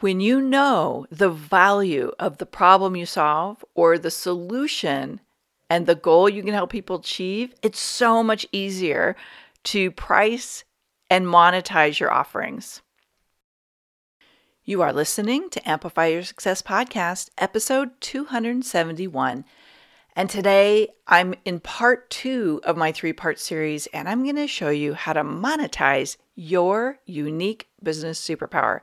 When you know the value of the problem you solve or the solution and the goal you can help people achieve, it's so much easier to price and monetize your offerings. You are listening to Amplify Your Success Podcast, episode 271. And today I'm in part two of my three part series, and I'm going to show you how to monetize your unique business superpower.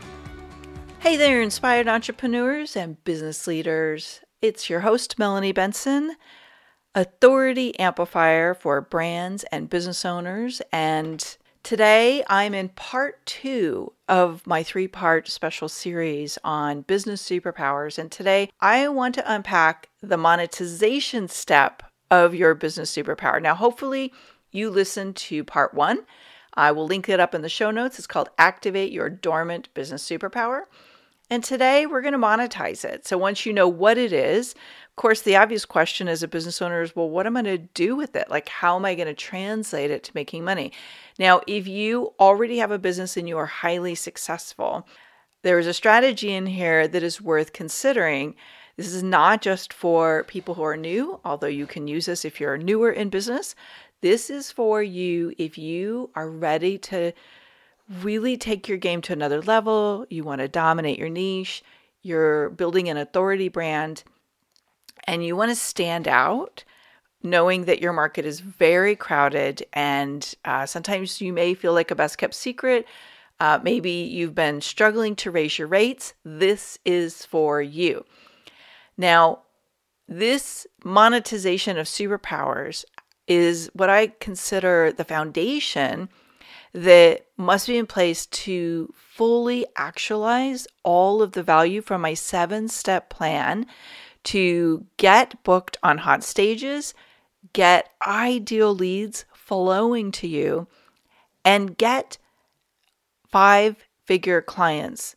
Hey there, inspired entrepreneurs and business leaders. It's your host, Melanie Benson, authority amplifier for brands and business owners. And today I'm in part two of my three part special series on business superpowers. And today I want to unpack the monetization step of your business superpower. Now, hopefully, you listened to part one. I will link it up in the show notes. It's called Activate Your Dormant Business Superpower. And today we're going to monetize it. So once you know what it is, of course, the obvious question as a business owner is well, what am I going to do with it? Like, how am I going to translate it to making money? Now, if you already have a business and you are highly successful, there is a strategy in here that is worth considering. This is not just for people who are new, although you can use this if you're newer in business. This is for you if you are ready to really take your game to another level, you want to dominate your niche, you're building an authority brand, and you want to stand out, knowing that your market is very crowded and uh, sometimes you may feel like a best kept secret. Uh, maybe you've been struggling to raise your rates. This is for you. Now, this monetization of superpowers is what I consider the foundation that must be in place to fully actualize all of the value from my seven step plan to get booked on hot stages, get ideal leads flowing to you, and get five figure clients.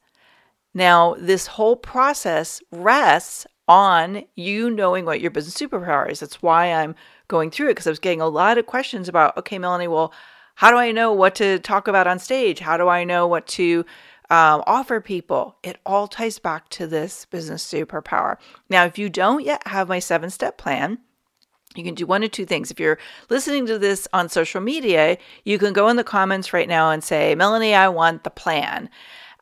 Now, this whole process rests on you knowing what your business superpower is. That's why I'm going through it because I was getting a lot of questions about, okay, Melanie, well, how do I know what to talk about on stage? How do I know what to um, offer people? It all ties back to this business superpower. Now, if you don't yet have my seven step plan, you can do one of two things. If you're listening to this on social media, you can go in the comments right now and say, Melanie, I want the plan.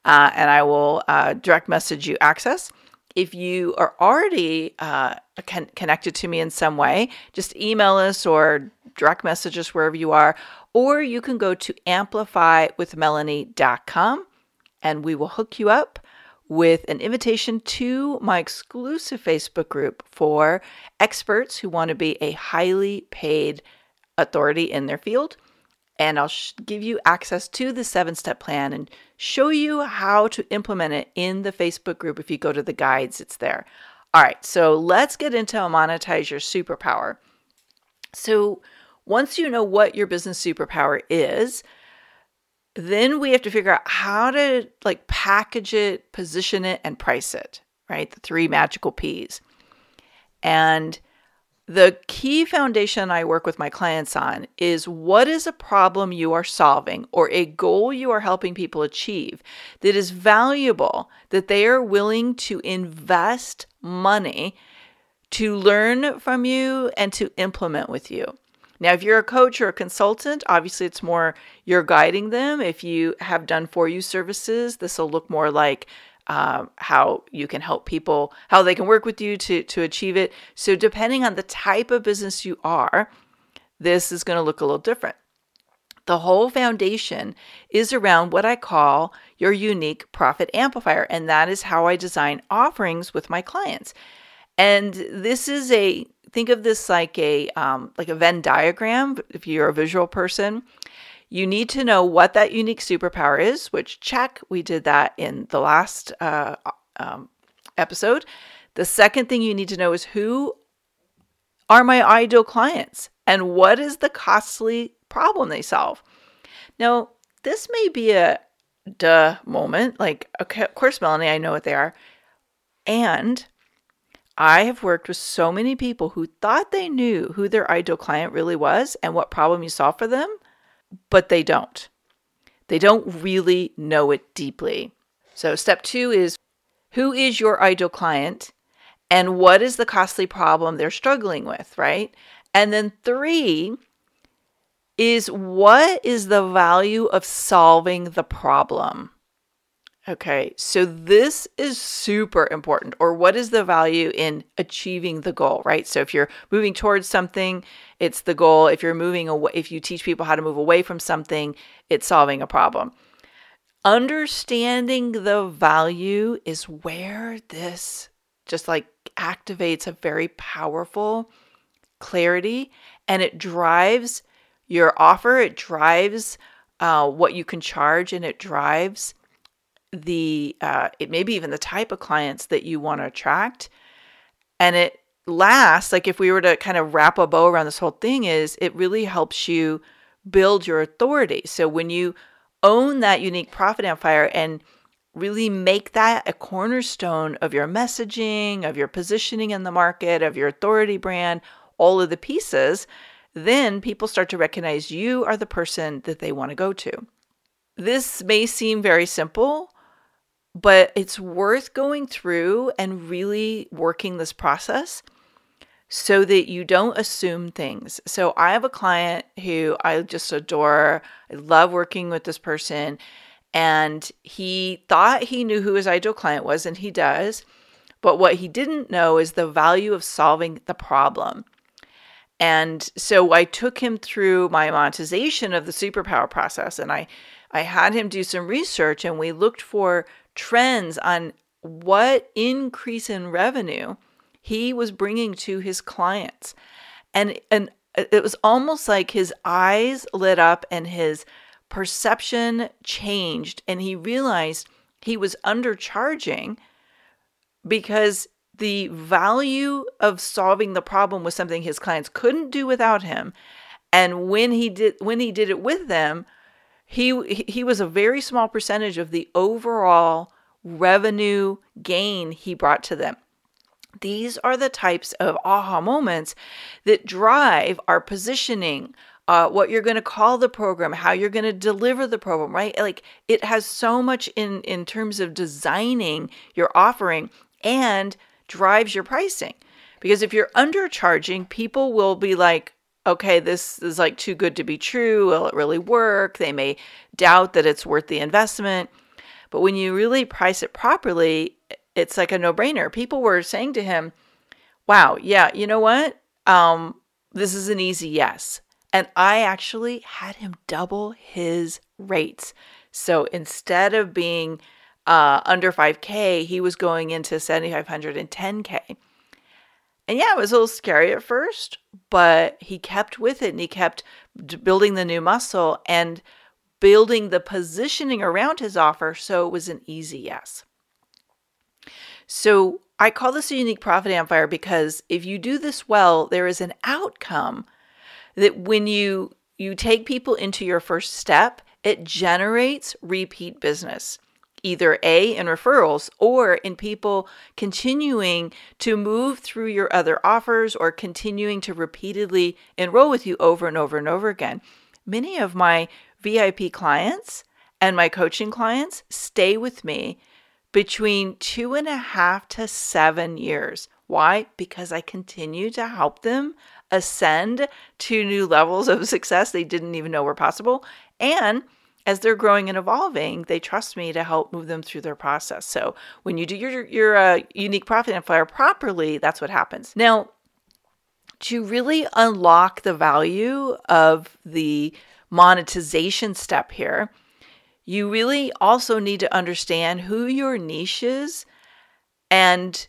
Uh, and I will uh, direct message you access. If you are already uh, con- connected to me in some way, just email us or direct message us wherever you are or you can go to amplifywithmelanie.com and we will hook you up with an invitation to my exclusive Facebook group for experts who want to be a highly paid authority in their field. And I'll sh- give you access to the seven step plan and show you how to implement it in the Facebook group. If you go to the guides, it's there. All right, so let's get into monetize your superpower. So, once you know what your business superpower is, then we have to figure out how to like package it, position it, and price it, right? The three magical P's. And the key foundation I work with my clients on is what is a problem you are solving or a goal you are helping people achieve that is valuable, that they are willing to invest money to learn from you and to implement with you. Now, if you're a coach or a consultant, obviously it's more you're guiding them. If you have done for you services, this will look more like uh, how you can help people, how they can work with you to, to achieve it. So, depending on the type of business you are, this is going to look a little different. The whole foundation is around what I call your unique profit amplifier, and that is how I design offerings with my clients. And this is a think of this like a um, like a Venn diagram. If you're a visual person, you need to know what that unique superpower is. Which check we did that in the last uh, um, episode. The second thing you need to know is who are my ideal clients and what is the costly problem they solve. Now, this may be a duh moment. Like, okay, of course, Melanie, I know what they are. And I have worked with so many people who thought they knew who their ideal client really was and what problem you solve for them, but they don't. They don't really know it deeply. So, step two is who is your ideal client and what is the costly problem they're struggling with, right? And then three is what is the value of solving the problem? Okay, so this is super important. Or what is the value in achieving the goal, right? So if you're moving towards something, it's the goal. If you're moving away, if you teach people how to move away from something, it's solving a problem. Understanding the value is where this just like activates a very powerful clarity and it drives your offer, it drives uh, what you can charge, and it drives the uh, it maybe even the type of clients that you want to attract. And it lasts like if we were to kind of wrap a bow around this whole thing is it really helps you build your authority. So when you own that unique profit amplifier and really make that a cornerstone of your messaging of your positioning in the market of your authority brand all of the pieces then people start to recognize you are the person that they want to go to. This may seem very simple but it's worth going through and really working this process so that you don't assume things. So I have a client who I just adore. I love working with this person. And he thought he knew who his ideal client was, and he does. But what he didn't know is the value of solving the problem. And so I took him through my monetization of the superpower process and I I had him do some research and we looked for trends on what increase in revenue he was bringing to his clients. And, and it was almost like his eyes lit up and his perception changed. And he realized he was undercharging because the value of solving the problem was something his clients couldn't do without him. And when he did when he did it with them, he he was a very small percentage of the overall revenue gain he brought to them. These are the types of aha moments that drive our positioning, uh, what you're going to call the program, how you're going to deliver the program, right? Like it has so much in in terms of designing your offering and drives your pricing. Because if you're undercharging, people will be like, okay, this is like too good to be true. Will it really work? They may doubt that it's worth the investment. But when you really price it properly, it's like a no brainer. People were saying to him, wow, yeah, you know what? Um, this is an easy yes. And I actually had him double his rates. So instead of being uh, under 5K, he was going into 7,500 and yeah, it was a little scary at first, but he kept with it and he kept building the new muscle and building the positioning around his offer so it was an easy yes. So I call this a unique profit amplifier because if you do this well, there is an outcome that when you you take people into your first step, it generates repeat business either A, in referrals or in people continuing to move through your other offers or continuing to repeatedly enroll with you over and over and over again. Many of my VIP clients and my coaching clients stay with me between two and a half to seven years. Why? Because I continue to help them ascend to new levels of success they didn't even know were possible. And as they're growing and evolving, they trust me to help move them through their process. So when you do your your uh, unique profit amplifier properly, that's what happens. Now, to really unlock the value of the monetization step here, you really also need to understand who your niche is, and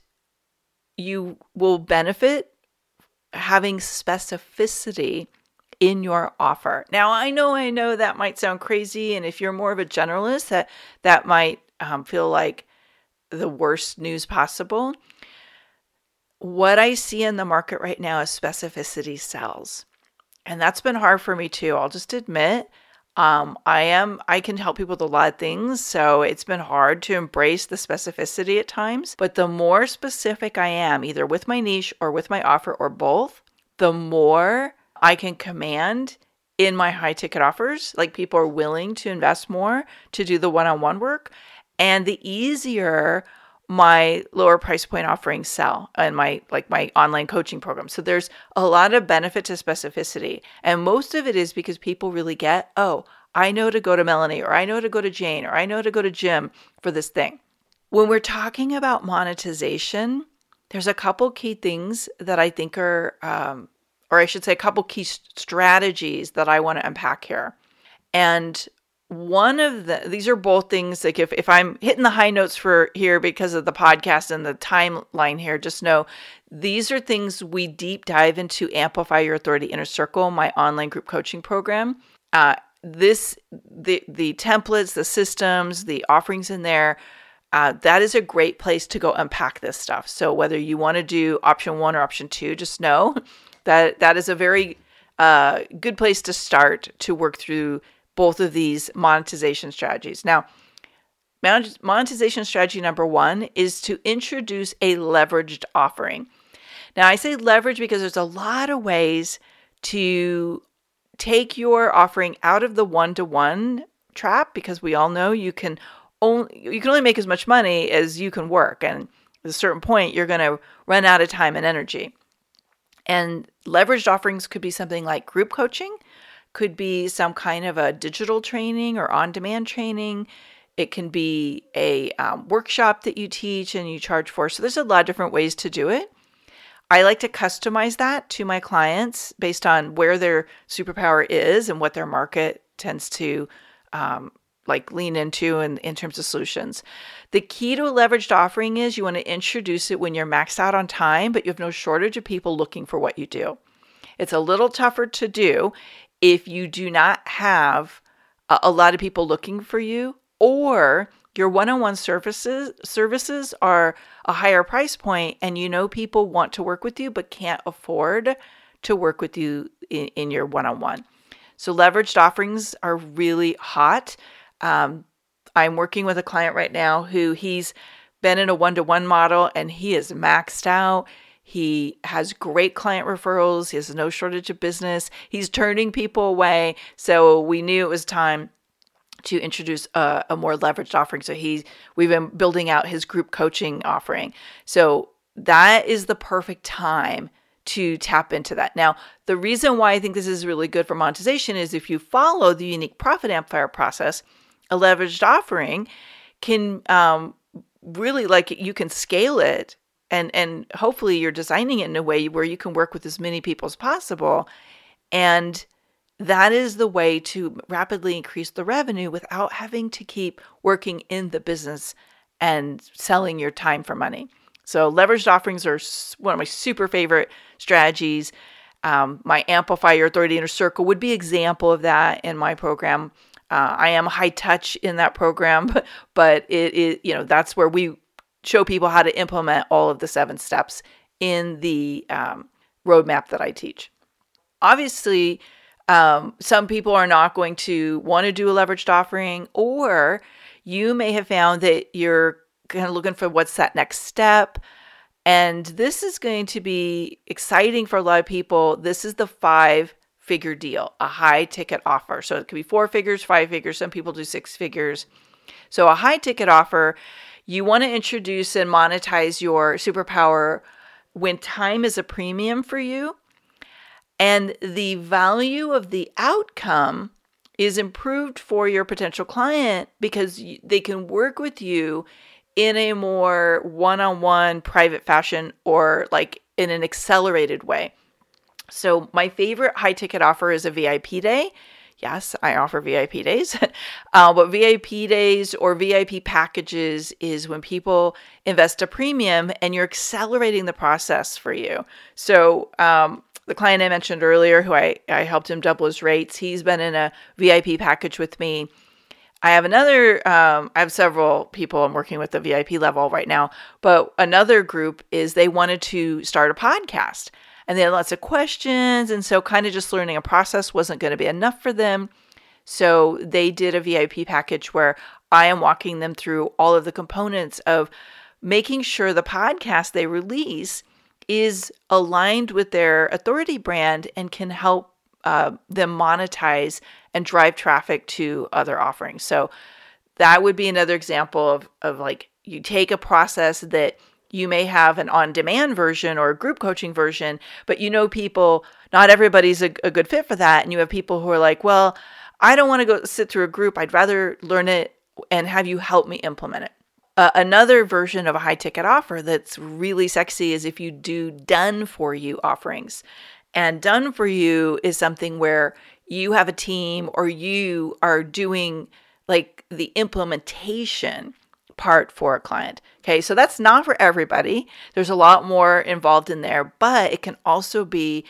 you will benefit having specificity in your offer. Now, I know, I know that might sound crazy, and if you're more of a generalist, that that might um, feel like the worst news possible. what I see in the market right now is specificity sells. And that's been hard for me too. I'll just admit. Um, I am I can help people with a lot of things, so it's been hard to embrace the specificity at times. But the more specific I am, either with my niche or with my offer or both, the more I can command in my high ticket offers. Like people are willing to invest more to do the one on one work. And the easier my lower price point offerings sell and my like my online coaching program. So there's a lot of benefit to specificity. And most of it is because people really get, "Oh, I know to go to Melanie or I know to go to Jane or I know to go to Jim for this thing." When we're talking about monetization, there's a couple key things that I think are um, or I should say a couple key strategies that I want to unpack here. And one of the these are both things like if, if i'm hitting the high notes for here because of the podcast and the timeline here just know these are things we deep dive into amplify your authority inner circle my online group coaching program uh, this the the templates the systems the offerings in there uh, that is a great place to go unpack this stuff so whether you want to do option one or option two just know that that is a very uh, good place to start to work through both of these monetization strategies. Now, monetization strategy number one is to introduce a leveraged offering. Now, I say leverage because there's a lot of ways to take your offering out of the one to one trap because we all know you can only you can only make as much money as you can work and at a certain point you're going to run out of time and energy. And leveraged offerings could be something like group coaching, could be some kind of a digital training or on demand training. It can be a um, workshop that you teach and you charge for. So there's a lot of different ways to do it. I like to customize that to my clients based on where their superpower is and what their market tends to um, like lean into in, in terms of solutions. The key to a leveraged offering is you want to introduce it when you're maxed out on time, but you have no shortage of people looking for what you do. It's a little tougher to do if you do not have a, a lot of people looking for you or your one-on-one services services are a higher price point and you know people want to work with you but can't afford to work with you in, in your one-on-one so leveraged offerings are really hot um, i'm working with a client right now who he's been in a one-to-one model and he is maxed out he has great client referrals. He has no shortage of business. He's turning people away. So we knew it was time to introduce a, a, more leveraged offering. So he's we've been building out his group coaching offering. So that is the perfect time to tap into that. Now, the reason why I think this is really good for monetization is if you follow the unique profit amplifier process, a leveraged offering can um, really like you can scale it and and hopefully you're designing it in a way where you can work with as many people as possible and that is the way to rapidly increase the revenue without having to keep working in the business and selling your time for money. So, leveraged offerings are one of my super favorite strategies. Um, my Amplify Your Authority Inner Circle would be example of that in my program. Uh, I am high touch in that program, but it is you know that's where we show people how to implement all of the seven steps in the um, roadmap that I teach. Obviously, um, some people are not going to want to do a leveraged offering, or you may have found that you're kind of looking for what's that next step. And this is going to be exciting for a lot of people. This is the five figure deal, a high ticket offer. So it could be four figures, five figures. Some people do six figures. So a high ticket offer you want to introduce and monetize your superpower when time is a premium for you and the value of the outcome is improved for your potential client because they can work with you in a more one-on-one private fashion or like in an accelerated way. So my favorite high ticket offer is a VIP day Yes, I offer VIP days, uh, but VIP days or VIP packages is when people invest a premium and you're accelerating the process for you. So, um, the client I mentioned earlier, who I, I helped him double his rates, he's been in a VIP package with me. I have another, um, I have several people I'm working with the VIP level right now, but another group is they wanted to start a podcast and they had lots of questions. And so, kind of just learning a process wasn't going to be enough for them. So, they did a VIP package where I am walking them through all of the components of making sure the podcast they release is aligned with their authority brand and can help uh, them monetize and drive traffic to other offerings. So that would be another example of, of like you take a process that you may have an on demand version or a group coaching version, but you know people, not everybody's a, a good fit for that. And you have people who are like, well, I don't want to go sit through a group. I'd rather learn it and have you help me implement it. Uh, another version of a high ticket offer that's really sexy is if you do done for you offerings. And done for you is something where you have a team or you are doing like the implementation part for a client. Okay, so that's not for everybody. There's a lot more involved in there, but it can also be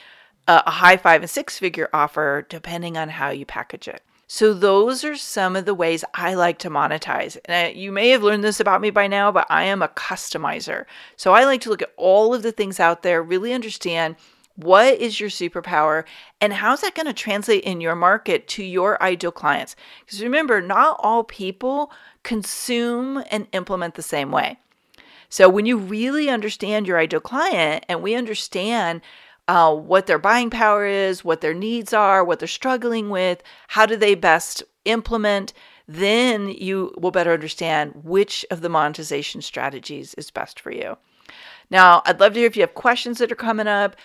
a, high five and six figure offer depending on how you package it. So, those are some of the ways I like to monetize. And I, you may have learned this about me by now, but I am a customizer. So, I like to look at all of the things out there, really understand what is your superpower and how's that going to translate in your market to your ideal clients? Because remember, not all people consume and implement the same way. So when you really understand your ideal client and we understand uh, what their buying power is, what their needs are, what they're struggling with, how do they best implement, then you will better understand which of the monetization strategies is best for you. Now, I'd love to hear if you have questions that are coming up.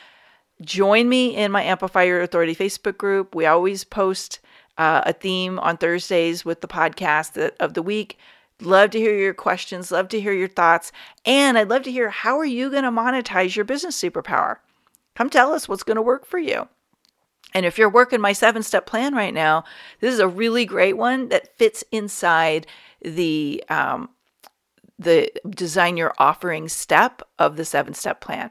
Join me in my Amplify Your Authority Facebook group. We always post uh, a theme on Thursdays with the podcast of the week. Love to hear your questions, love to hear your thoughts, and I'd love to hear how are you going to monetize your business superpower? Come tell us what's going to work for you. And if you're working my seven step plan right now, this is a really great one that fits inside the um, the design your offering step of the seven step plan.